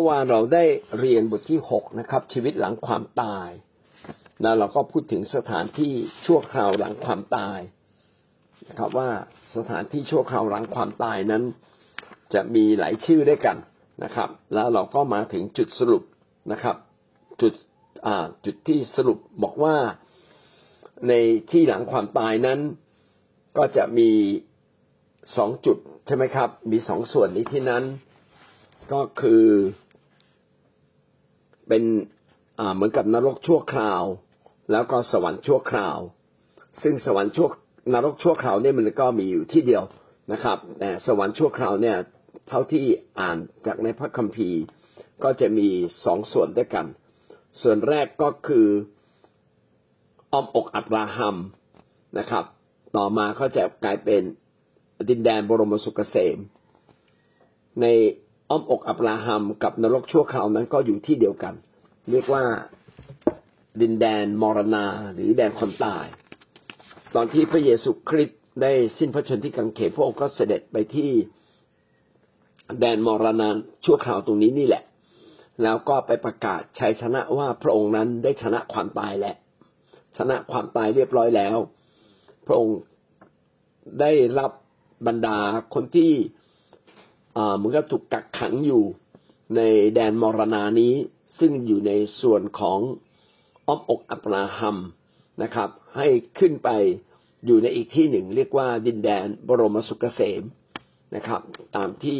มื่อวานเราได้เรียนบทที่หกนะครับ ชีวิตหลังความตายนะเราก็พูดถึงสถานที่ชั่วคราวหลังความตายนะครับว่าสถานที่ชั่วคราวหลังความตายนั้น จะมีหลายชื่อด้วยกันนะครับ แล้วเราก็มาถึงจุดสรุปนะครับ จุดอ่าจุดที่สรุปบอกว่าในที่หลังความตายนั้น ก็จะมีสองจุดใช่ไหมครับ มีสองส่วนในที่นั้น ก็คือ เป็นเหมือนกับนรกชั่วคราว แล้วก็สวรรค์ชั่วคราว ซึ่งสวรรค์ชั่วนรกชั่วคราวเนี่ยมันก็มีอยู่ที่เดียวนะครับ แต่สวรรค์ชั่วคราวเนี่ยเท่าที่อ่านจากในพระคัมภีร์ก็จะมีสองส่วนด้วยกัน ส่วนแรกก็คืออ้อมอกอับราฮัมนะครับ ต่อมาเขาจะกลายเป็นดินแดนบรมสุขเกษมใน อ้อมอกอับราฮัมกับนรกชั่วคราวนั้นก็อยู่ที่เดียวกัน เรียกว่าดินแดนมรณาหรือแดนคนตาย ตอนที่พระเยซูคริสต์ได้สิ้นพระชนที่กังเขนพระองค์ก็เสด็จไปที่แดนมรณาชั่วคราวตรงนี้นี่แหละ แล้วก็ไปประกาศชัยชนะว่าพระองค์นั้นได้ชนะความตายแล้วชนะความตายเรียบร้อยแล้ว พระองค์ได้รับบรรดาคนที่ เหมือนกับถูกกักขังอยู่ในแดนมรณานี้ ซึ่งอยู่ในส่วนของอ้อมอกอับราฮัมนะครับ ให้ขึ้นไปอยู่ในอีกที่หนึ่ง เรียกว่าดินแดนบรมสุขเกษมนะครับ ตามที่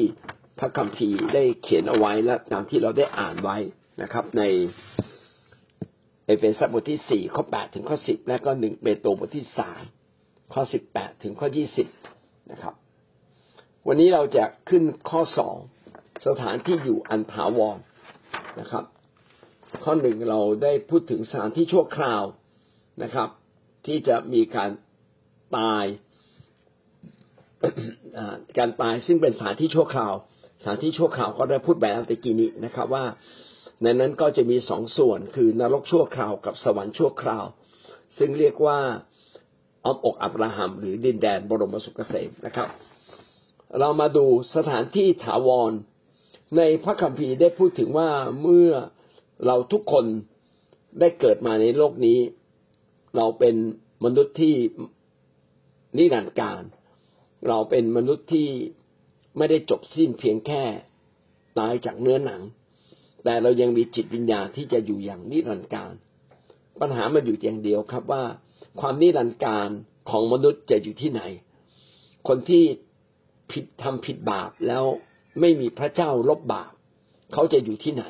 พระคัมภีร์ได้เขียนเอาไว้และตามที่เราได้อ่านไว้นะครับ ในเอเฟซัสบทที่สี่ข้อแปดถึงข้อสิบและก็หนึ่งเปโตรบทที่สามข้อสิบแปดถึงข้อยี่สิบนะครับ วันนี้เราจะขึ้นข้อสองสถานที่อยู่อันถาวรนะครับ ข้อหนึ่งเราได้พูดถึงสถานที่ชั่วคราวนะครับ ที่จะมีการตายการตายซึ่งเป็นสถานที่ชั่วคราว สถานที่ชั่วคราวก็ได้พูดแบบตะกี้นี้นะครับ ว่าในนั้นก็จะมีสองส่วนคือนรกชั่วคราวกับสวรรค์ชั่วคราว ซึ่งเรียกว่าอ้อมอกอับราฮัมหรือดินแดนบรมสุขเกษมนะครับ เรามาดูสถานที่ถาวร ในพระคัมภีร์ได้พูดถึงว่าเมื่อเราทุกคนได้เกิดมาในโลกนี้ เราเป็นมนุษย์ที่นิรันดร์การ เราเป็นมนุษย์ที่ไม่ได้จบสิ้นเพียงแค่ตายจากเนื้อหนัง แต่เรายังมีจิตวิญญาณที่จะอยู่อย่างนิรันดร์การ ปัญหามันอยู่อย่างเดียวครับว่า ความนิรันดร์การของมนุษย์จะอยู่ที่ไหน คนที่ ผิดทำผิดบาปแล้วไม่มีพระเจ้าลบบาป เขาจะอยู่ที่ไหน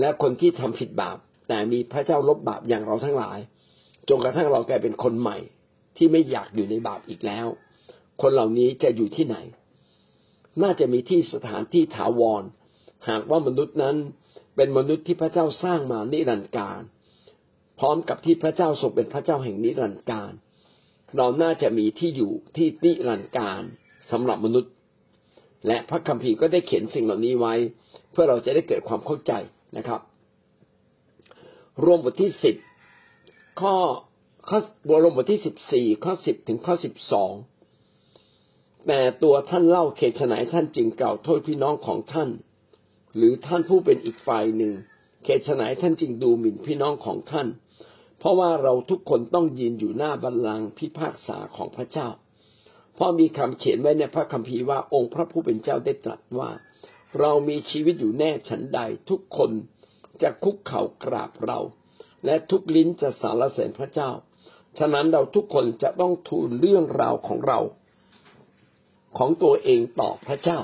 และคนที่ทำผิดบาป แต่มีพระเจ้าลบบาปอย่างเราทั้งหลายจนกระทั่งเรากลายเป็นคนใหม่ ที่ไม่อยากอยู่ในบาปอีกแล้ว คนเหล่านี้จะอยู่ที่ไหน น่าจะมีที่สถานที่ถาวร หากว่ามนุษย์นั้นเป็นมนุษย์ที่พระเจ้าสร้างมานิรันดร์การ พร้อมกับที่พระเจ้าทรงเป็นพระเจ้าแห่งนิรันดร์การ เราน่าจะมีที่อยู่ที่นิรันดร์การ สำหรับมนุษย์ และพระคัมภีร์ก็ได้เขียนสิ่งเหล่านี้ไว้ เพื่อเราจะได้เกิดความเข้าใจนะครับรวมบทที่สิบข้อข้อบรมบทที่สิบสี่ข้อสิบถึงข้อสิบสองแต่ตัวท่านเล่าเขตฉนายท่านจึงกล่าวโทษพี่น้องของท่าน หรือท่านผู้เป็นอีกฝ่ายหนึ่ง เขตฉนายท่านจึงดูหมิ่นพี่น้องของท่าน เพราะว่าเราทุกคนต้องยืนอยู่หน้าบัลลังก์พิพากษาของพระเจ้า พราะมีคำเขียนไว้ในพระคัมภีร์ว่าองค์พระผู้เป็นเจ้าได้ตรัสว่า เรามีชีวิตอยู่แน่ฉันใดทุกคนจะคุกเข่ากราบเรา และทุกลิ้นจะสารเสริญพระเจ้า ฉะนั้นเราทุกคนจะต้องทูลเรื่องราวของเรา ของตัวเองต่อพระเจ้า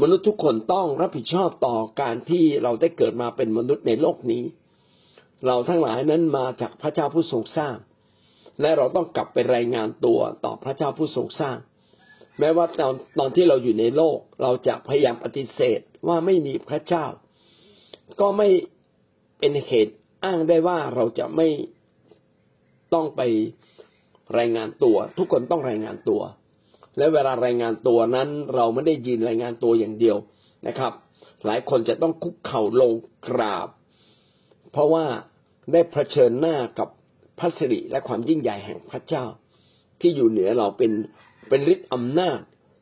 มนุษย์ทุกคนต้องรับผิดชอบต่อการที่เราได้เกิดมาเป็นมนุษย์ในโลกนี้ เราทั้งหลายนั้นมาจากพระเจ้าผู้ทรงสร้าง และเราต้องกลับไปรายงานตัวต่อพระเจ้าผู้ทรงสร้าง แม้ว่าตอนตอนที่เราอยู่ในโลก เราจะพยายามปฏิเสธว่าไม่มีพระเจ้า ก็ไม่เป็นเหตุอ้างได้ว่าเราจะไม่ต้องไปรายงานตัว ทุกคนต้องรายงานตัว และเวลารายงานตัวนั้น เราไม่ได้ยืนรายงานตัวอย่างเดียวนะครับ หลายคนจะต้องคุกเข่าลงกราบ เพราะว่าได้เผชิญหน้ากับ พระสิริและความยิ่งใหญ่แห่งพระเจ้า ที่อยู่เหนือเราเป็นเป็นฤทธิ์อำนาจ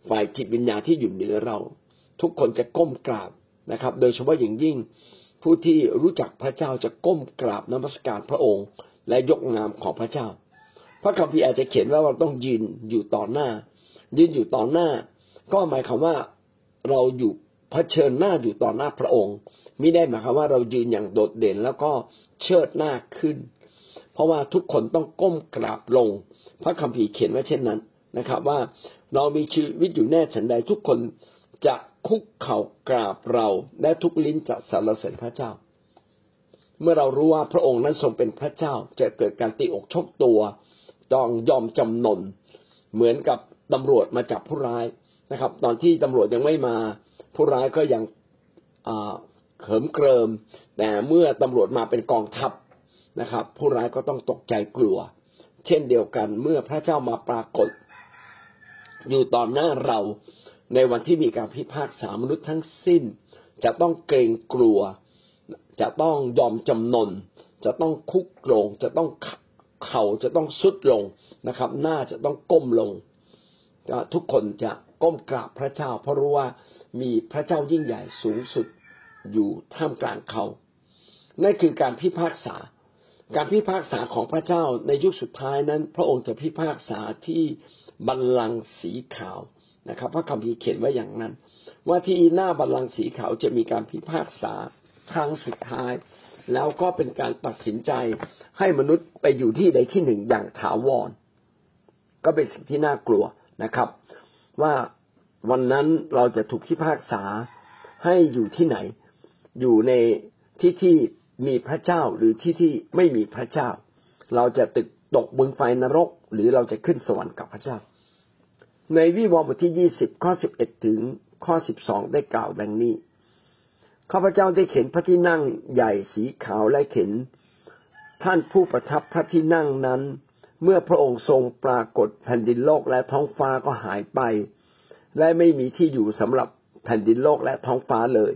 ฝ่ายจิตวิญญาณที่อยู่เหนือเรา ทุกคนจะก้มกราบนะครับ โดยเฉพาะอย่างยิ่ง ผู้ที่รู้จักพระเจ้าจะก้มกราบนมัสการพระองค์ และยกงามของพระเจ้า พระคัมภีร์อาจจะเขียนว่าเราต้องยืนอยู่ต่อหน้า ยืนอยู่ต่อหน้า ก็หมายความว่าเราอยู่เผชิญหน้าอยู่ต่อหน้าพระองค์ไมิได้หมายความว่าเรายืนอย่างโดดเด่นแล้วก็เชิดหน้าขึ้น เพราะว่าทุกคนต้องก้มกราบลง พระคัมภีร์เขียนไว้เช่นนั้นนะครับ ว่าเรามีชีวิตอยู่แน่ฉันใดทุกคนจะคุกเข่ากราบเราและทุกลิ้นจะสรรเสริญพระเจ้า เมื่อเรารู้ว่าพระองค์นั้นทรงเป็นพระเจ้า จะเกิดการตีอกชกตัวต้องยอมจำนน เหมือนกับตำรวจมาจับผู้ร้ายนะครับ ตอนที่ตำรวจยังไม่มาผู้ร้ายก็ยังเขิมเกริม แต่เมื่อตำรวจมาเป็นกองทัพ นะครับ ผู้ร้ายก็ต้องตกใจกลัว เช่นเดียวกันเมื่อพระเจ้ามาปรากฏ อยู่ต่อหน้าเราในวันที่มีการพิพากษามนุษย์ทั้งสิ้น จะต้องเกรงกลัว จะต้องยอมจำนน จะต้องคุกลง จะต้องเข่าจะต้องสุดลงนะครับ หน้าจะต้องก้มลงทุกคนจะก้มกราบพระเจ้า เพราะรู้ว่ามีพระเจ้ายิ่งใหญ่สูงสุดอยู่ท่ามกลางเขานั่นคือการพิพากษา การพิพากษาของพระเจ้าในยุคสุดท้ายนั้น พระองค์จะพิพากษาที่บัลลังก์สีขาวนะครับ พระคัมภีร์เขียนไว้อย่างนั้น ว่าที่หน้าบัลลังก์สีขาวจะมีการพิพากษาครั้งสุดท้าย แล้วก็เป็นการตัดสินใจให้มนุษย์ไปอยู่ที่ใดที่หนึ่งอย่างถาวร ก็เป็นสิ่งที่น่ากลัวนะครับ ว่าวันนั้นเราจะถูกพิพากษาให้อยู่ที่ไหน อยู่ในที่ที่ มีพระเจ้าหรือที่ที่ไม่มีพระเจ้า เราจะตึกตกบึงไฟนรก หรือเราจะขึ้นสวรรค์กับพระเจ้า ในวิวรณ์บทที่ยี่สิบข้อสิบเอ็ดถึงข้อสิบสองได้กล่าวดังนี้ข้าพเจ้าได้เห็นพระที่นั่งใหญ่สีขาวและเห็น ท่านผู้ประทับพระที่นั่งนั้น เมื่อพระองค์ทรงปรากฏแผ่นดินโลกและท้องฟ้าก็หายไป และไม่มีที่อยู่สำหรับแผ่นดินโลกและท้องฟ้าเลย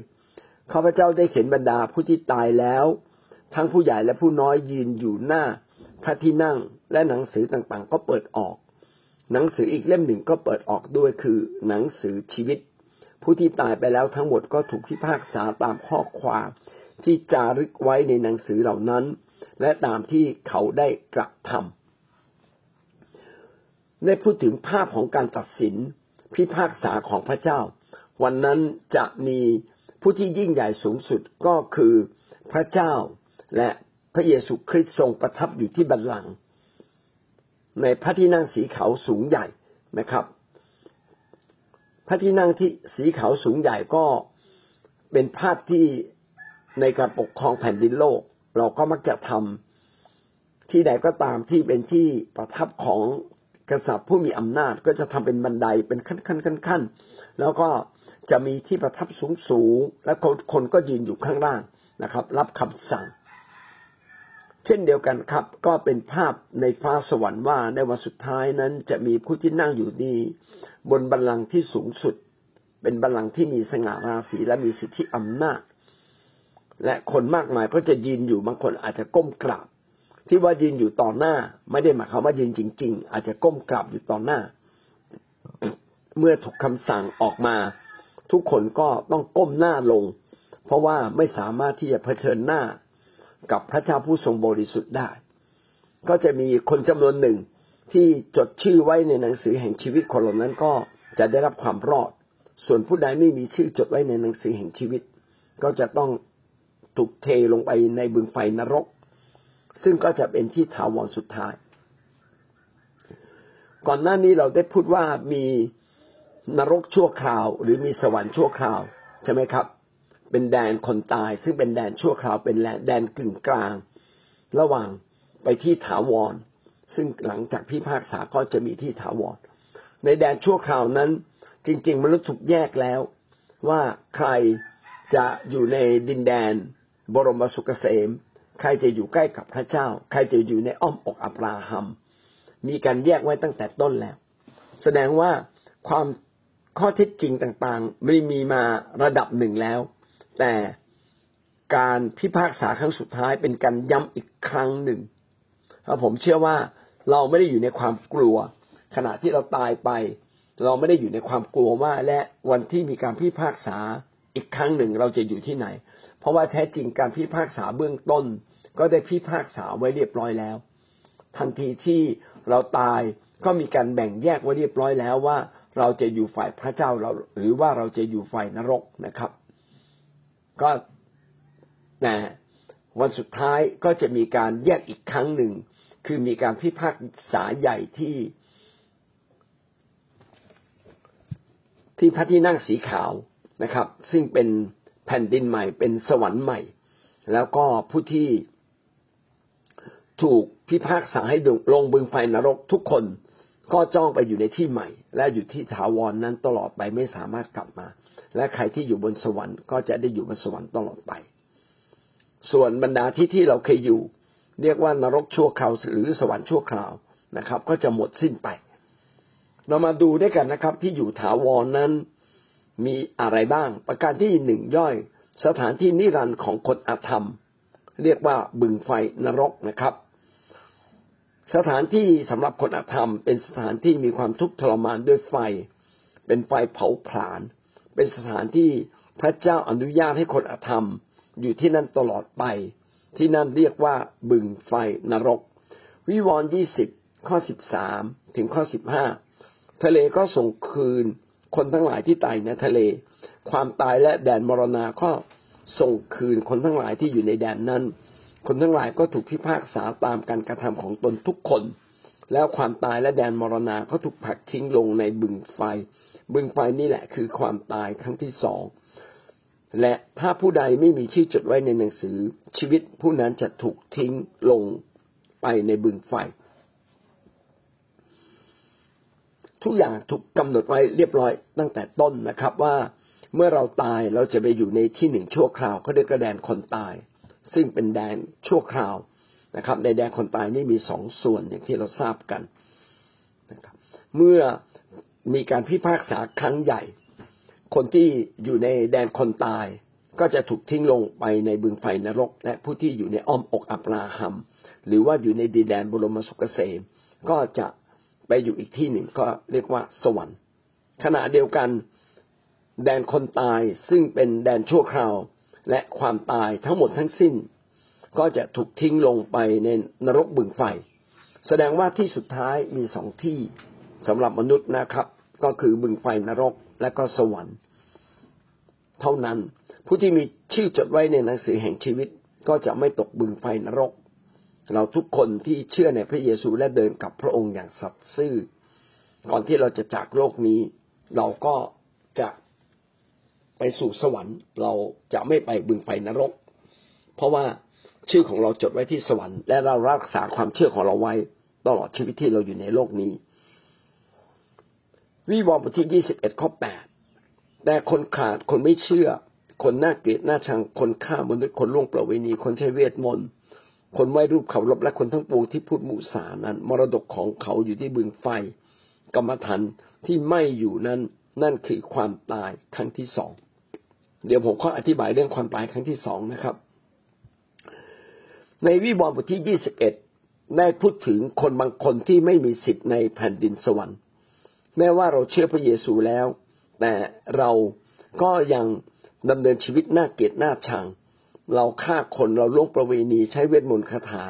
ข้าพเจ้าได้เห็นบรรดาผู้ที่ตายแล้ว ทั้งผู้ใหญ่และผู้น้อยยืนอยู่หน้าพระที่นั่งและหนังสือต่างๆ ก็เปิดออก หนังสืออีกเล่มหนึ่งก็เปิดออกด้วยคือหนังสือชีวิต ผู้ที่ตายไปแล้วทั้งหมดก็ถูกพิพากษาตามข้อความที่จารึกไว้ในหนังสือเหล่านั้น และตามที่เขาได้กระทำได้พูดถึงภาพของการตัดสินพิพากษาของพระเจ้า วันนั้นจะมี ผู้ที่ยิ่งใหญ่สูงสุดก็คือพระเจ้าและพระเยซูคริสต์ทรงประทับอยู่ที่บัลลังก์ในพระที่นั่งสีขาวสูงใหญ่นะครับ พระที่นั่งที่สีขาวสูงใหญ่ก็เป็นภาพที่ในการปกครองแผ่นดินโลก เราก็มักจะทำที่ใดก็ตามที่เป็นที่ประทับของกษัตริย์ผู้มีอำนาจก็จะทำเป็นบันไดเป็นขั้นขั้นขั้นขั้นแล้วก็ จะมีที่ประทับสูงสูงและคนก็ยืนอยู่ข้างล่างนะครับ รับคำสั่ง เช่นเดียวกันครับ ก็เป็นภาพในฟ้าสวรรค์ว่าในวันสุดท้ายนั้นจะมีผู้ที่นั่งอยู่ดี บนบัลลังก์ที่สูงสุด เป็นบัลลังก์ที่มีสง่าราศีและมีสิทธิอำนาจ และคนมากมายก็จะยืนอยู่บางคนอาจจะก้มกราบ ที่ว่ายืนอยู่ต่อหน้า ไม่ได้หมายความว่ายืนจริง ๆ อาจจะก้มกราบอยู่ต่อหน้า เมื่อถูกคำสั่งออกมา ทุกคนก็ต้องก้มหน้าลง เพราะว่าไม่สามารถที่จะเผชิญหน้ากับพระเจ้าผู้ทรงบริสุทธิ์ได้ ก็จะมีคนจำนวนหนึ่งที่จดชื่อไว้ในหนังสือแห่งชีวิตคนเหล่านั้นก็จะได้รับความรอด ส่วนผู้ใดไม่มีชื่อจดไว้ในหนังสือแห่งชีวิต ก็จะต้องถูกเทลงไปในบึงไฟนรก ซึ่งก็จะเป็นที่ถาวรสุดท้าย ก่อนหน้านี้เราได้พูดว่ามี นรกชั่วคราว หรือมีสวรรค์ชั่วคราวใช่ไหมครับ เป็นแดนคนตาย ซึ่งเป็นแดนชั่วคราว เป็นแดนกึ่งกลาง ระหว่างไปที่ถาวร ซึ่งหลังจากพิพากษาก็จะมีที่ถาวร ในแดนชั่วคราวนั้น จริง ๆ มนุษย์ถูกแยกแล้วว่าใครจะอยู่ในดินแดน บรมสุขเกษม ใครจะอยู่ใกล้กับพระเจ้า ใครจะอยู่ในอ้อมอกอับราฮัม มีการแยกไว้ตั้งแต่ต้นแล้ว แสดงว่าความ ข้อเท็จจริงต่างๆ ไม่มีมาระดับหนึ่งแล้ว แต่การพิพากษาครั้งสุดท้ายเป็นการย้ำอีกครั้งหนึ่งเพราะผมเชื่อว่าเราไม่ได้อยู่ในความกลัว ขณะที่เราตายไป เราไม่ได้อยู่ในความกลัวว่า และวันที่มีการพิพากษาอีกครั้งหนึ่งเราจะอยู่ที่ไหน เพราะว่าแท้จริงการพิพากษาเบื้องต้น ก็ได้พิพากษาไว้เรียบร้อยแล้ว ทันทีที่เราตายก็มีการแบ่งแยกไว้เรียบร้อยแล้วว่า เราจะอยู่ฝ่ายพระเจ้าเรา หรือว่าเราจะอยู่ฝ่ายนรกนะครับ ก็นะวันสุดท้ายก็จะมีการแยกอีกครั้งหนึ่ง คือมีการพิพากษาใหญ่ที่ ที่พระที่นั่งสีขาวนะครับ ซึ่งเป็นแผ่นดินใหม่ เป็นสวรรค์ใหม่ แล้วก็ผู้ที่ถูกพิพากษาให้ลงบึงไฟนรกทุกคน ก็จ้องไปอยู่ในที่ใหม่ และอยู่ที่ถาวรนนั้นตลอดไปไม่สามารถกลับมา และใครที่อยู่บนสวรรค์ก็จะได้อยู่บนสวรรค์ตลอดไป ส่วนบรรดาที่ที่เราเคยอยู่ เรียกว่านรกชั่วคราวหรือสวรรค์ชั่วคราวนะครับ ก็จะหมดสิ้นไป เรามาดูด้วยกันนะครับ ที่อยู่ถาวรนนั้นมีอะไรบ้าง ประการที่หนึ่งย่อย สถานที่นิรันดร์ของคนอาธรรม เรียกว่าบึงไฟนรกนะครับ สถานที่สำหรับคนอธรรม เป็นสถานที่มีความทุกข์ทรมานด้วยไฟ เป็นไฟเผาผลาญ เป็นสถานที่พระเจ้าอนุญาตให้คนอธรรม อยู่ที่นั่นตลอดไป ที่นั่นเรียกว่าบึงไฟนรก วิวรณ์ยี่สิบข้อสิบสามถึงข้อสิบห้าทะเลก็ส่งคืนคนทั้งหลายที่ตายในทะเล ความตายและแดนมรณาก็ส่งคืนคนทั้งหลายที่อยู่ในแดนนั้น คนทั้งหลายก็ถูกพิพากษาตามการกระทำของตนทุกคน แล้วความตายและแดนมรณาก็ถูกผลักทิ้งลงในบึงไฟ บึงไฟนี่แหละคือความตายครั้งที่สองและถ้าผู้ใดไม่มีชื่อจดไว้ในหนังสือ ชีวิตผู้นั้นจะถูกทิ้งลงไปในบึงไฟ ทุกอย่างถูกกำหนดไว้เรียบร้อยตั้งแต่ต้นนะครับว่าเมื่อเราตายเราจะไปอยู่ในที่หนึ่งชั่วคราวเขาเรียกกระแดนคนตาย ซึ่งเป็นแดนชั่วคราวนะครับ ในแดนคนตายนี่มีสองส่วนอย่างที่เราทราบกันนะครับ เมื่อมีการพิพากษาครั้งใหญ่ คนที่อยู่ในแดนคนตาย ก็จะถูกทิ้งลงไปในบึงไฟนรก และผู้ที่อยู่ในอ้อมอกอับราฮัมหรือว่าอยู่ในดินแดนบรมสุขเกษมก็จะไปอยู่อีกที่หนึ่งก็เรียกว่าสวรรค์ ขณะเดียวกันแดนคนตายซึ่งเป็นแดนชั่วคราว และความตายทั้งหมดทั้งสิ้น ก็จะถูกทิ้งลงไปในนรกบึงไฟ แสดงว่าที่สุดท้ายมีสองที่สำหรับมนุษย์นะครับ ก็คือบึงไฟนรกและก็สวรรค์ เท่านั้นผู้ที่มีชื่อจดไว้ในหนังสือแห่งชีวิต ก็จะไม่ตกบึงไฟนรก เราทุกคนที่เชื่อในพระเยซูและเดินกับพระองค์อย่างสัตย์ซื่อ ก่อนที่เราจะจากโลกนี้ เราก็จะ ไปสู่สวรรค์เราจะไม่ไปบึงไฟนรก เพราะว่าชื่อของเราจดไว้ที่สวรรค์และเรารักษาความเชื่อของเราไว้ ตลอดชีวิตที่เราอยู่ในโลกนี้ วิวรณ์บทที่ยี่สิบเอ็ดข้อแปดแต่คนขาดคนไม่เชื่อ คนน่าเกลียดน่าชังคนฆ่ามนุษย์คนล่วงประเวณี คนใช้เวทมนต์คนไหว้รูปเขารบและคนทั้งปวงที่พูดมุสานั้น มรดกของเขาอยู่ที่บึงไฟ กรรมฐานที่ไม่อยู่นั้นนั่นคือความตายครั้งที่สอง เดี๋ยวผมขออธิบายเรื่องความตายครั้งที่สองนะครับ ในวิวรณ์บทที่ยี่สิบเอ็ดได้พูดถึงคนบางคนที่ไม่มีสิทธิ์ในแผ่นดินสวรรค์ แม้ว่าเราเชื่อพระเยซูแล้ว แต่เราก็ยังดำเนินชีวิตน่าเกลียดน่าชัง เราฆ่าคนเราล่วงประเวณีใช้เวทมนต์คาถา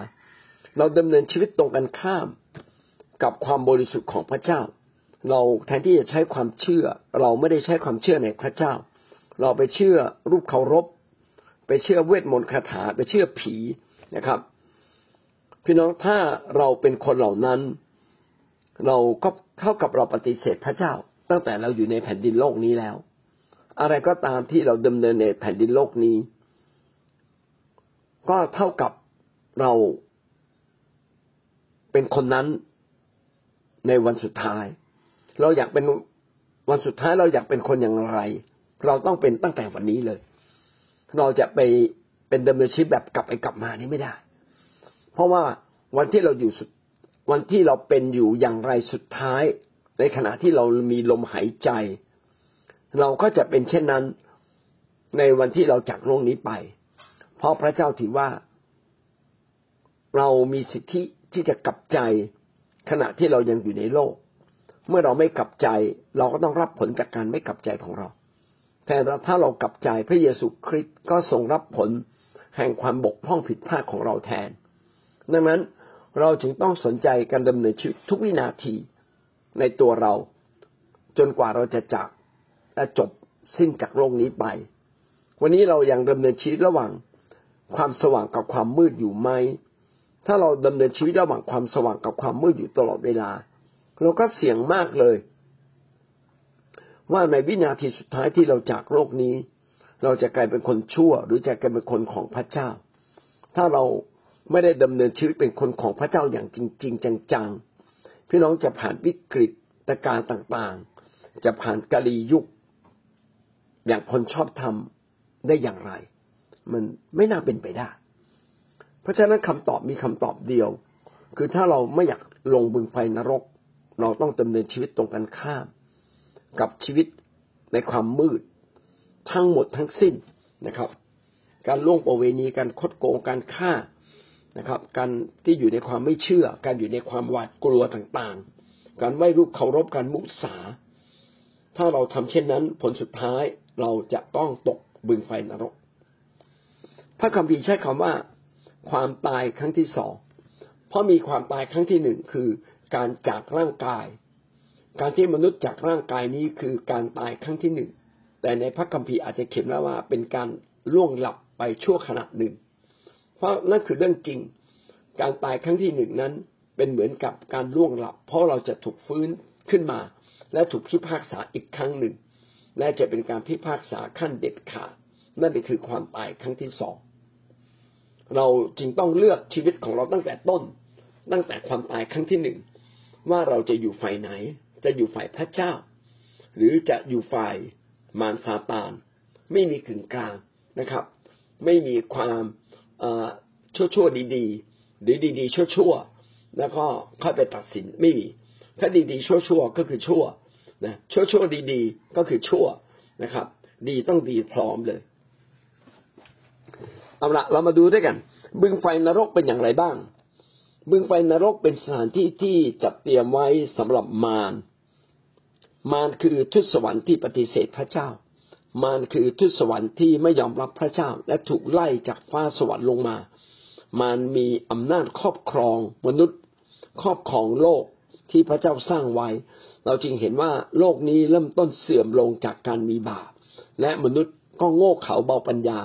เราดำเนินชีวิตตรงกันข้ามกับความบริสุทธิ์ของพระเจ้า เราแทนที่จะใช้ความเชื่อ เราไม่ได้ใช้ความเชื่อในพระเจ้า เราไปเชื่อรูปเคารพ ไปเชื่อเวทมนต์คาถา ไปเชื่อผีนะครับ พี่น้องถ้าเราเป็นคนเหล่านั้น เราก็เท่ากับเราปฏิเสธพระเจ้า ตั้งแต่เราอยู่ในแผ่นดินโลกนี้แล้ว อะไรก็ตามที่เราดำเนินในแผ่นดินโลกนี้ ก็เท่ากับเราเป็นคนนั้นในวันสุดท้าย เราอยากเป็นวันสุดท้ายเราอยากเป็นคนอย่างไร เราต้องเป็นตั้งแต่วันนี้เลย เราจะไปเป็นดำเนินชีวิตแบบกลับไปกลับมานี่ไม่ได้ เพราะว่าวันที่เราอยู่สุดวันที่เราเป็นอยู่อย่างไรสุดท้าย ในขณะที่เรามีลมหายใจ เราก็จะเป็นเช่นนั้นในวันที่เราจากโลกนี้ไป เพราะพระเจ้าถือว่า เรามีสิทธิที่จะกลับใจ ขณะที่เรายังอยู่ในโลก เมื่อเราไม่กลับใจ เราก็ต้องรับผลจากการไม่กลับใจของเรา แต่ถ้าเรากลับใจพระเยซูคริสต์ก็ทรงรับผลแห่งความบกพร่องผิดพลาดของเราแทน ดังนั้นเราจึงต้องสนใจการดำเนินชีวิตทุกวินาทีในตัวเรา จนกว่าเราจะจากและจบสิ้นจากโลกนี้ไป วันนี้เรายังดำเนินชีวิตระหว่างความสว่างกับความมืดอยู่ไหม ถ้าเราดำเนินชีวิตระหว่างความสว่างกับความมืดอยู่ตลอดเวลา เราก็เสี่ยงมากเลย ว่าในวินาทีสุดท้ายที่เราจากโลกนี้ เราจะกลายเป็นคนชั่ว หรือจะกลายเป็นคนของพระเจ้า ถ้าเราไม่ได้ดำเนินชีวิตเป็นคนของพระเจ้าอย่างจริง ๆ จังๆ พี่น้องจะผ่านวิกฤตการณ์ต่างๆ จะผ่านกาลียุค อย่างคนชอบทำได้อย่างไร มันไม่น่าเป็นไปได้ เพราะฉะนั้นคำตอบมีคำตอบเดียว คือถ้าเราไม่อยากลงบึงไฟนรก เราต้องดำเนินชีวิตตรงกันข้าม กับชีวิตในความมืด ทั้งหมดทั้งสิ้นนะครับ การล่วงประเวณีการคดโกงการฆ่านะครับ การที่อยู่ในความไม่เชื่อ การอยู่ในความหวาดกลัวต่างๆ การไหว้รูปเคารพการมุสา ถ้าเราทำเช่นนั้น ผลสุดท้ายเราจะต้องตกบึงไฟนรก พระคัมภีร์ใช้คำว่า ความตายครั้งที่สอง เพราะมีความตายครั้งที่หนึ่งคือการจากร่างกาย การที่มนุษย์จากร่างกายนี้คือการตายครั้งที่หนึ่ง แต่ในพระคัมภีร์อาจจะเขียนแล้วว่าเป็นการล่วงหลับไปชั่วขณะหนึ่ง เพราะนั่นคือเรื่องจริง การตายครั้งที่หนึ่งนั้น เป็นเหมือนกับการล่วงหลับ เพราะเราจะถูกฟื้นขึ้นมา และถูกพิพากษาอีกครั้งหนึ่ง และจะเป็นการพิพากษาขั้นเด็ดขาด นั่นคือความตายครั้งที่สอง เราจึงต้องเลือกชีวิตของเราตั้งแต่ต้น ตั้งแต่ความตายครั้งที่หนึ่งว่าเราจะอยู่ฝ่ายไหน จะอยู่ฝ่ายพระเจ้า หรือจะอยู่ฝ่ายมารซาตาน ไม่มีกึ่งกลางนะครับ ไม่มีความชั่วชั่วดี ๆ หรือดี ๆ ชั่วชั่วแล้วก็ค่อยไปตัดสินไม่มีถ้าดีๆชั่วชั่วก็คือชั่วนะชั่วชั่วดีๆก็คือชั่วนะครับ ดีต้องดีพร้อมเลยเอาละเรามาดูด้วยกัน บึงไฟนรกเป็นอย่างไรบ้าง บึงไฟนรกเป็นสถานที่ที่จัดเตรียมไว้สำหรับมาร มารคือทุตสวรรค์ที่ปฏิเสธพระเจ้า มารคือทุตสวรรค์ที่ไม่ยอมรับพระเจ้า และถูกไล่จากฟ้าสวรรค์ลงมา มารมีอำนาจครอบครองมนุษย์ ครอบครองโลกที่พระเจ้าสร้างไว้ เราจึงเห็นว่าโลกนี้เริ่มต้นเสื่อมลงจากการมีบาป และมนุษย์ก็โง่เขลาเบาปัญญา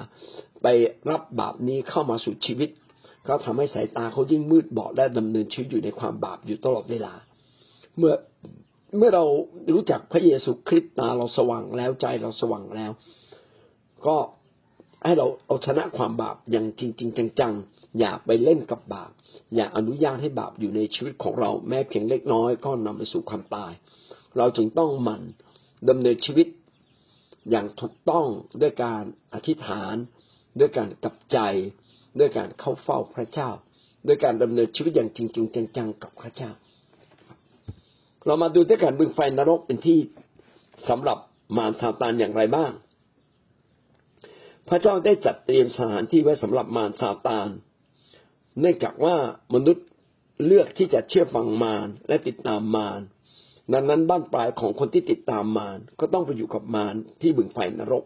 ไปรับบาปนี้เข้ามาสู่ชีวิต ก็ทำให้สายตาเขายิ่งมืดบอดและดำเนินชีวิตอยู่ในความบาปอยู่ตลอดเวลา เมื่อ เมื่อเรารู้จักพระเยซูคริสต์ตาเราสว่างแล้วใจเราสว่างแล้ว ก็ให้เราเอาชนะความบาปอย่างจริงๆจังๆอย่าไปเล่นกับบาป อย่าอนุญาตให้บาปอยู่ในชีวิตของเรา แม้เพียงเล็กน้อยก็นำไปสู่ความตาย เราจึงต้องหมั่นดำเนินชีวิตอย่างถูกต้องด้วยการอธิษฐาน ด้วยการกับใจ ด้วยการเข้าเฝ้าพระเจ้า ด้วยการดำเนินชีวิตอย่างจริงๆจังๆกับพระเจ้า เรามาดูด้วยกันบึงไฟนรกเป็นที่สำหรับมารซาตานอย่างไรบ้าง พระเจ้าได้จัดเตรียมสถานที่ไว้สำหรับมารซาตาน เนื่องจากว่ามนุษย์เลือกที่จะเชื่อฟังมารและติดตามมารดังนั้นบ้านปลายของคนที่ติดตามมารก็ต้องไปอยู่กับมารที่บึงไฟนรก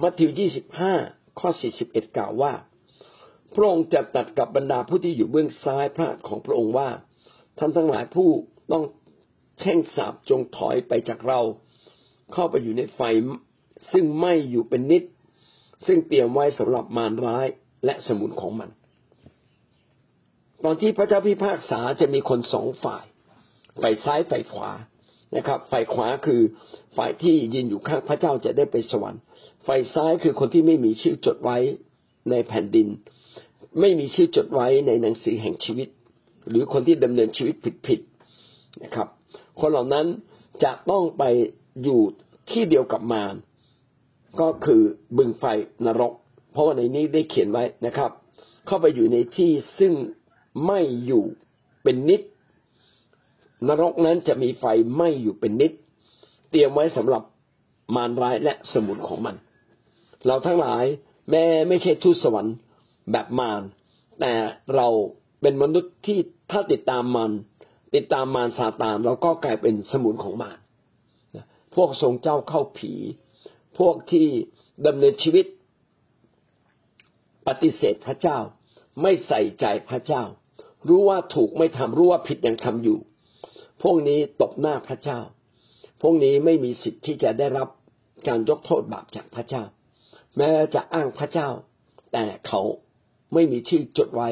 มัทธิวยี่สิบห้าข้อสี่สิบเอ็ดกล่าวว่า พระองค์จะตัดกับบรรดาผู้ที่อยู่เบื้องซ้ายพระของพระองค์ว่าท่านทั้งหลายผู้ต้อง แช่งสาบจงถอยไปจากเรา เข้าไปอยู่ในไฟซึ่งไหม้อยู่เป็นนิด ซึ่งเตรียมไว้สำหรับมารร้ายและสมุนของมัน ตอนที่พระเจ้าพิพากษาจะมีคนสองฝ่ายฝ่ายซ้ายฝ่ายขวานะครับ ฝ่ายขวาคือฝ่ายที่ยืนอยู่ข้างพระเจ้าจะได้ไปสวรรค์ ฝ่ายซ้ายคือคนที่ไม่มีชื่อจดไว้ในแผ่นดิน ไม่มีชื่อจดไว้ในหนังสือแห่งชีวิต หรือคนที่ดำเนินชีวิตผิดๆนะครับ คนเหล่านั้นจะต้องไปอยู่ที่เดียวกับมารก็คือบึงไฟนรก เพราะว่าในนี้ได้เขียนไว้นะครับ เข้าไปอยู่ในที่ซึ่งไม่อยู่เป็นนิด นรกนั้นจะมีไฟไหม้อยู่เป็นนิด เตรียมไว้สำหรับมารร้ายและสมุนของมัน เราทั้งหลายแม้ไม่ใช่ทูตสวรรค์แบบมารแต่เราเป็นมนุษย์ที่ถ้าติดตามมัน ติดตามมารซาตานเราก็กลายเป็นสมุนของมารพวกทรงเจ้าเข้าผี พวกที่ดำเนินชีวิต ปฏิเสธพระเจ้า ไม่ใส่ใจพระเจ้า รู้ว่าถูกไม่ทำรู้ว่าผิดยังทำอยู่ พวกนี้ตกหน้าพระเจ้า พวกนี้ไม่มีสิทธิ์ที่จะได้รับการยกโทษบาปจากพระเจ้า แม้จะอ้างพระเจ้า แต่เขาไม่มีชื่อจดไว้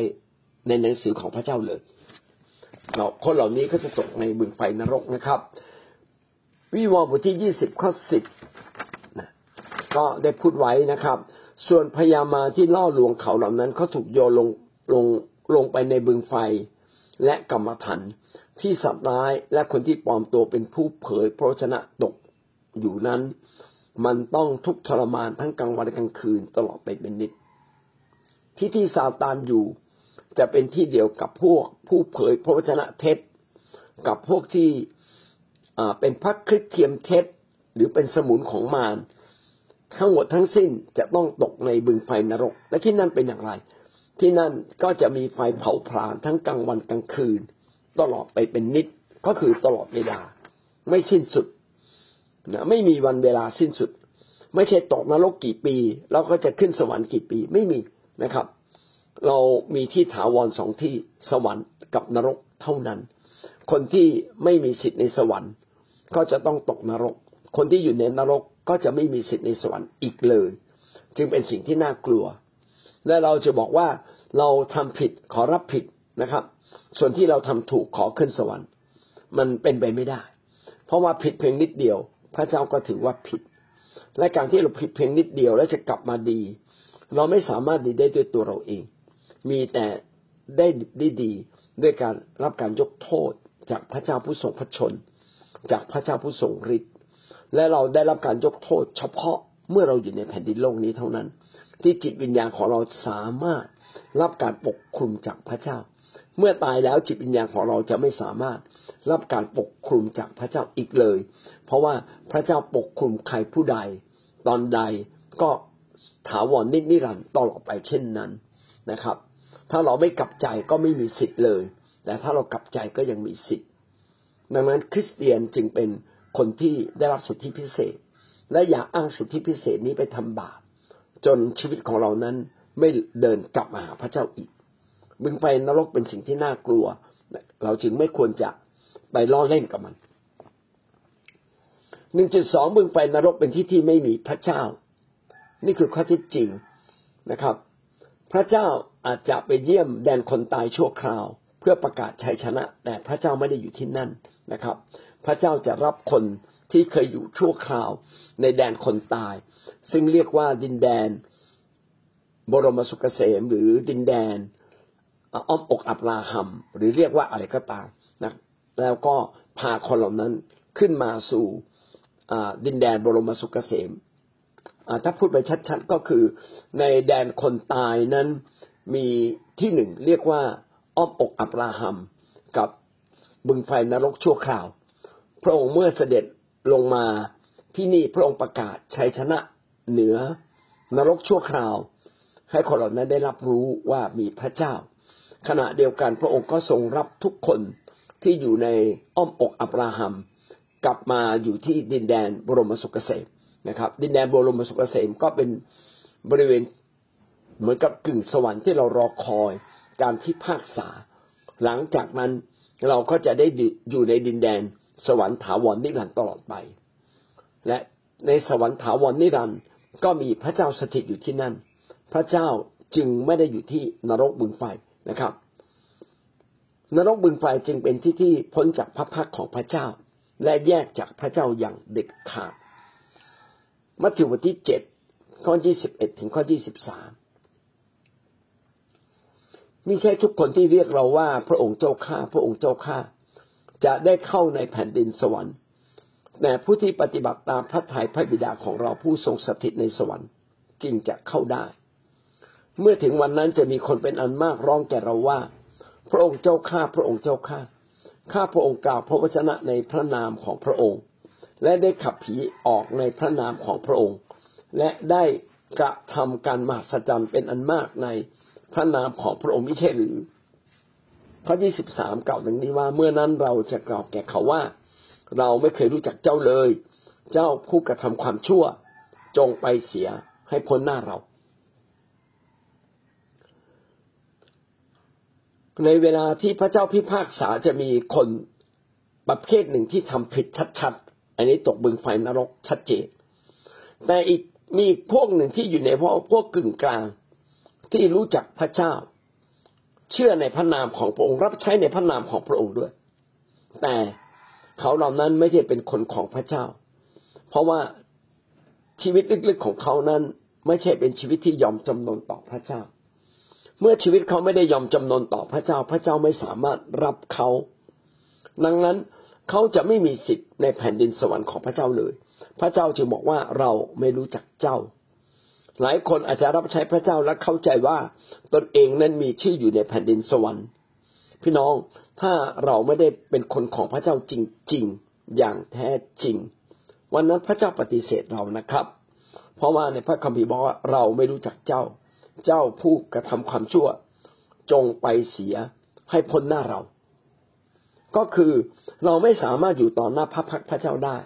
ในหนังสือของพระเจ้าเลย เราคนเหล่านี้ก็จะตกในบึงไฟนรกนะครับ วิวรณ์บทที่ยี่สิบข้อสิบก็ได้พูดไว้นะครับ ส่วนพญามาที่ล่อลวงเขาเหล่านั้นเขาถูกโยนลงลงลงไปในบึงไฟและกรรมฐานที่สัตว์ร้ายและคนที่ปลอมตัวเป็นผู้เผยพระชนะตกอยู่นั้น มันต้องทุกทรมานทั้งกลางวันและกลางคืนตลอดไปเป็นนิด ที่ที่ซาตานอยู่ จะเป็นที่เดียวกับพวกผู้เผยพระวจนะเท็จ กับพวกที่เป็นพระคริสเทียมเท็จ หรือเป็นสมุนของมารทั้งหมดทั้งสิ้นจะต้องตกในบึงไฟนรก และที่นั่นเป็นอย่างไร ที่นั่นก็จะมีไฟเผาผลาญทั้งกลางวันกลางคืน ตลอดไปเป็นนิดก็คือตลอดเวลา ไม่สิ้นสุดนะไม่มีวันเวลาสิ้นสุด ไม่ใช่ตกนรกกี่ปีแล้วก็จะขึ้นสวรรค์กี่ปีไม่มีนะครับ เรามีที่ถาวรสองที่สวรรค์กับนรกเท่านั้น คนที่ไม่มีสิทธิ์ในสวรรค์ ก็จะต้องตกนรก คนที่อยู่ในนรกก็จะไม่มีสิทธิ์ในสวรรค์อีกเลย จึงเป็นสิ่งที่น่ากลัว และเราจะบอกว่าเราทำผิดขอรับผิดนะครับ ส่วนที่เราทำถูกขอขึ้นสวรรค์ มันเป็นไปไม่ได้ เพราะว่าผิดเพียงนิดเดียว พระเจ้าก็ถือว่าผิด และการที่เราผิดเพียงนิดเดียวแล้วจะกลับมาดี เราไม่สามารถดีได้ด้วยตัวเราเอง มีแต่ได้ได้ดีด้วยการรับการยกโทษจากพระเจ้าผู้ทรงพระชน จากพระเจ้าผู้ทรงฤทธิ์และเราได้รับการยกโทษ เฉพาะเมื่อเราอยู่ในแผ่นดินโลกนี้เท่านั้น ที่จิตวิญญาณของเราสามารถรับการปกคลุมจากพระเจ้า เมื่อตายแล้วจิตวิญญาณของเราจะไม่สามารถรับการปกคลุมจากพระเจ้าอีกเลย เพราะว่าพระเจ้าปกคลุมใครผู้ใด ตอนใดก็ถาวรนิจนิรันดร์ตลอดไปเช่นนั้นนะครับ ถ้าเราไม่กลับใจก็ไม่มีสิทธิ์เลย แต่ถ้าเรากลับใจก็ยังมีสิทธิ์ ดังนั้นคริสเตียนจึงเป็นคนที่ได้รับสิทธิพิเศษ และอย่าอ้างสิทธิพิเศษนี้ไปทำบาปจนชีวิตของเรานั้นไม่เดินกลับมาหาพระเจ้าอีกบึงไฟนรกเป็นสิ่งที่น่ากลัว เราจึงไม่ควรจะไปล่อเล่นกับมันหนึ่งจุดสองบึงไฟนรกเป็นที่ที่ไม่มีพระเจ้า นี่คือข้อที่จริงนะครับ พระเจ้า อาจจะไปเยี่ยมแดนคนตายชั่วคราว เพื่อประกาศชัยชนะ แต่พระเจ้าไม่ได้อยู่ที่นั่นนะครับ พระเจ้าจะรับคนที่เคยอยู่ชั่วคราวในแดนคนตาย ซึ่งเรียกว่าดินแดน บรมสุกเกษมหรือดินแดนอ้อมอกอับราฮัมหรือเรียกว่าอะไรก็ตามนะแล้วก็พาคนเหล่านั้นขึ้นมาสู่ดินแดนบรมสุกเกษมถ้าพูดไปชัดๆก็คือในแดนคนตายนั้น มีที่หนึ่งเรียกว่าอ้อมอกอับราฮัมกับบึงไฟนรกชั่วคราว พระองค์เมื่อเสด็จลงมาที่นี่พระองค์ประกาศชัยชนะเหนือนรกชั่วคราว ให้คนเหล่านั้นได้รับรู้ว่ามีพระเจ้า ขณะเดียวกันพระองค์ก็ทรงรับทุกคนที่อยู่ในอ้อมอกอับราฮัมกลับมาอยู่ที่ดินแดนบรมสุขเกษมนะครับ ดินแดนบรมสุขเกษมก็เป็นบริเวณ เหมือนกับกึ่งสวรรค์ที่เรารอคอยการพิพากษา หลังจากนั้นเราก็จะได้อยู่ในดินแดน สวรรค์ถาวรนิรันดร์ตลอดไป และในสวรรค์ถาวรนิรันดร์ก็มีพระเจ้าสถิตอยู่ที่นั่น พระเจ้าจึงไม่ได้อยู่ที่นรกบึงไฟนะครับ นรกบึงไฟจึงเป็นที่ที่พ้นจากพระพักของพระเจ้า และแยกจากพระเจ้าอย่างเด็ดขาดมัทธิวบทที่เจ็ดข้อที่สิบเอ็ดถึงข้อที่สิบสาม ไม่ใช่ทุกคนที่เรียกเราว่าพระองค์เจ้าข้าพระองค์เจ้าข้าจะได้เข้าในแผ่นดินสวรรค์แต่ผู้ที่ปฏิบัติตามพระทัยพระบิดาของเราผู้ทรงสถิตในสวรรค์จึงจะเข้าได้ เมื่อถึงวันนั้นจะมีคนเป็นอันมากร้องแก่เราว่า พระองค์เจ้าข้าพระองค์เจ้าข้าข้าพระองค์กล่าวพระวจนะในพระนามของพระองค์ และได้ขับผีออกในพระนามของพระองค์ และได้กระทำการมหัศจรรย์เป็นอันมากใน พระนามของพระองค์ไม่ใช่หรือข้อที่สิบสามกล่าวดังนี้ว่าเมื่อนั้นเราจะกล่าวแก่เขาว่า เราไม่เคยรู้จักเจ้าเลย เจ้าผู้กระทำความชั่ว จงไปเสียให้พ้นหน้าเรา ในเวลาที่พระเจ้าพิพากษาจะมีคนประเภทหนึ่งที่ทำผิดชัดๆ อันนี้ตกบึงไฟนรกชัดเจน แต่อีกมีพวกหนึ่งที่อยู่ในพวกพวกกึ่งกลาง ที่รู้จักพระเจ้า เชื่อในพระนามของพระองค์รับใช้ในพระนามของพระองค์ด้วย แต่เขาเหล่านั้นไม่ใช่เป็นคนของพระเจ้า เพราะว่าชีวิตลึกๆของเขานั้นไม่ใช่เป็นชีวิตที่ยอมจำนนต่อพระเจ้า เมื่อชีวิตเขาไม่ได้ยอมจำนนต่อพระเจ้า พระเจ้าไม่สามารถรับเขา ดังนั้นเขาจะไม่มีสิทธิ์ในแผ่นดินสวรรค์ของพระเจ้าเลย พระเจ้าจึงบอกว่าเราไม่รู้จักเจ้า หลายคนอาจจะรับใช้พระเจ้าและเข้าใจว่าตนเองนั้นมีชื่ออยู่ในแผ่นดินสวรรค์ พี่น้องถ้าเราไม่ได้เป็นคนของพระเจ้าจริงๆอย่างแท้จริง วันนั้นพระเจ้าปฏิเสธเรานะครับ เพราะว่าในพระคัมภีร์บอกว่าเราไม่รู้จักเจ้า เจ้าผู้กระทำความชั่ว จงไปเสียให้พ้นหน้าเรา ก็คือเราไม่สามารถอยู่ต่อหน้าพระพักพระเจ้าได้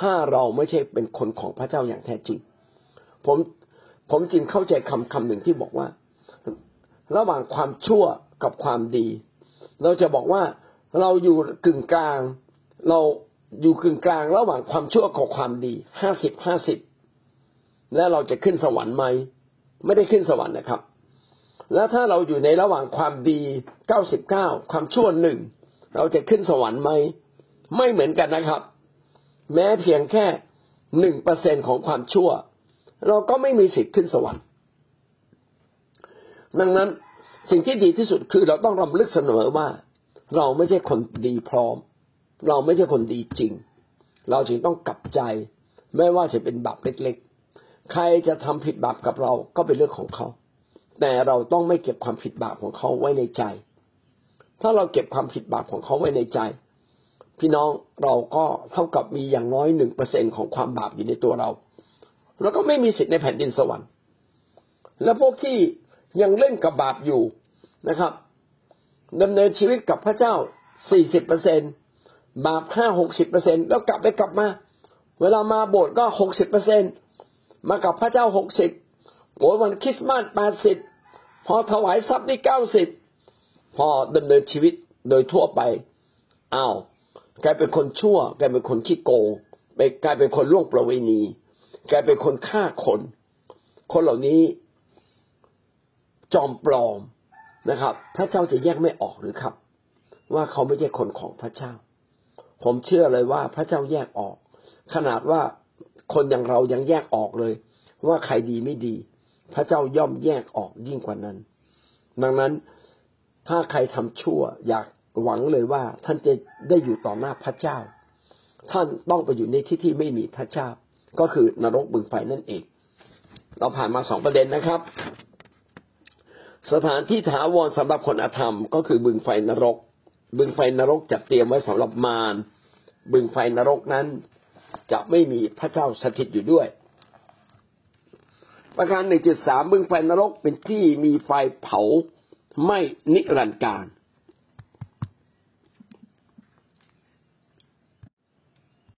ถ้าเราไม่ใช่เป็นคนของพระเจ้าอย่างแท้จริง ผม ผมจึงเข้าใจคำคำหนึ่งที่บอกว่า ระหว่างความชั่วกับความดี เราจะบอกว่าเราอยู่กึ่งกลาง เราอยู่กึ่งกลาง ระหว่างความชั่วกับความดีห้าสิบห้าสิบและเราจะขึ้นสวรรค์ไหมไม่ได้ขึ้นสวรรค์นะครับ แล้วถ้าเราอยู่ในระหว่างความดีเก้าสิบเก้าความชั่วหนึ่งเราจะขึ้นสวรรค์ไหมไม่เหมือนกันนะครับ แม้เพียงแค่หนึ่งเปอร์เซ็นของความชั่ว เราก็ไม่มีสิทธิ์ขึ้นสวรรค์ ดังนั้นสิ่งที่ดีที่สุดคือเราต้องรำลึกเสมอว่า เราไม่ใช่คนดีพร้อม เราไม่ใช่คนดีจริง เราจึงต้องกลับใจ ไม่ว่าจะเป็นบาปเล็กๆ ใครจะทำผิดบาปกับเราก็เป็นเรื่องของเขา แต่เราต้องไม่เก็บความผิดบาปของเขาไว้ในใจ ถ้าเราเก็บความผิดบาปของเขาไว้ในใจ พี่น้องเราก็เท่ากับมีอย่างน้อยหนึ่งเปอร์เซ็นของความบาปอยู่ในตัวเรา แล้วก็ไม่มีสิทธิ์ในแผ่นดินสวรรค์ แล้วพวกที่ยังเล่นกับบาปอยู่นะครับดำเนินชีวิตกับพระเจ้าสี่สิบเปอร์เซ็นบาปห้าหกสิบเปอร์เซ็นแล้วกลับไปกลับมา เวลามาโบสถ์ก็หกสิบเปอร์เซ็นมากับพระเจ้าหกสิบโอ้วันคริสต์มาสแปดสิบพอถวายทรัพย์นี่เก้าสิบพอดำเนินชีวิตโดยทั่วไปอ้าวกลายเป็นคนชั่ว กลายเป็นคนขี้โกงไปกลายเป็นคนล่วงประเวณี กลายเป็นคนฆ่าคน คนเหล่านี้จอมปลอมนะครับ พระเจ้าจะแยกไม่ออกหรือครับ ว่าเขาไม่ใช่คนของพระเจ้า ผมเชื่อเลยว่าพระเจ้าแยกออก ขนาดว่าคนอย่างเรายังแยกออกเลย ว่าใครดีไม่ดี พระเจ้าย่อมแยกออกยิ่งกว่านั้น ดังนั้นถ้าใครทำชั่ว อยากหวังเลยว่าท่านจะได้อยู่ต่อหน้าพระเจ้า ท่านต้องไปอยู่ในที่ที่ไม่มีพระเจ้า ก็คือนรกบึงไฟนั่นเอง เราผ่านมาสองประเด็นนะครับ สถานที่ถาวรสำหรับคนอธรรม ก็คือบึงไฟนรก บึงไฟนรกจัดเตรียมไว้สำหรับมารบึงไฟนรกนั้นจะไม่มีพระเจ้าสถิตอยู่ด้วย ประการหนึ่งจุดสามบึงไฟนรกเป็นที่มีไฟเผาไม่นิรันดร์การ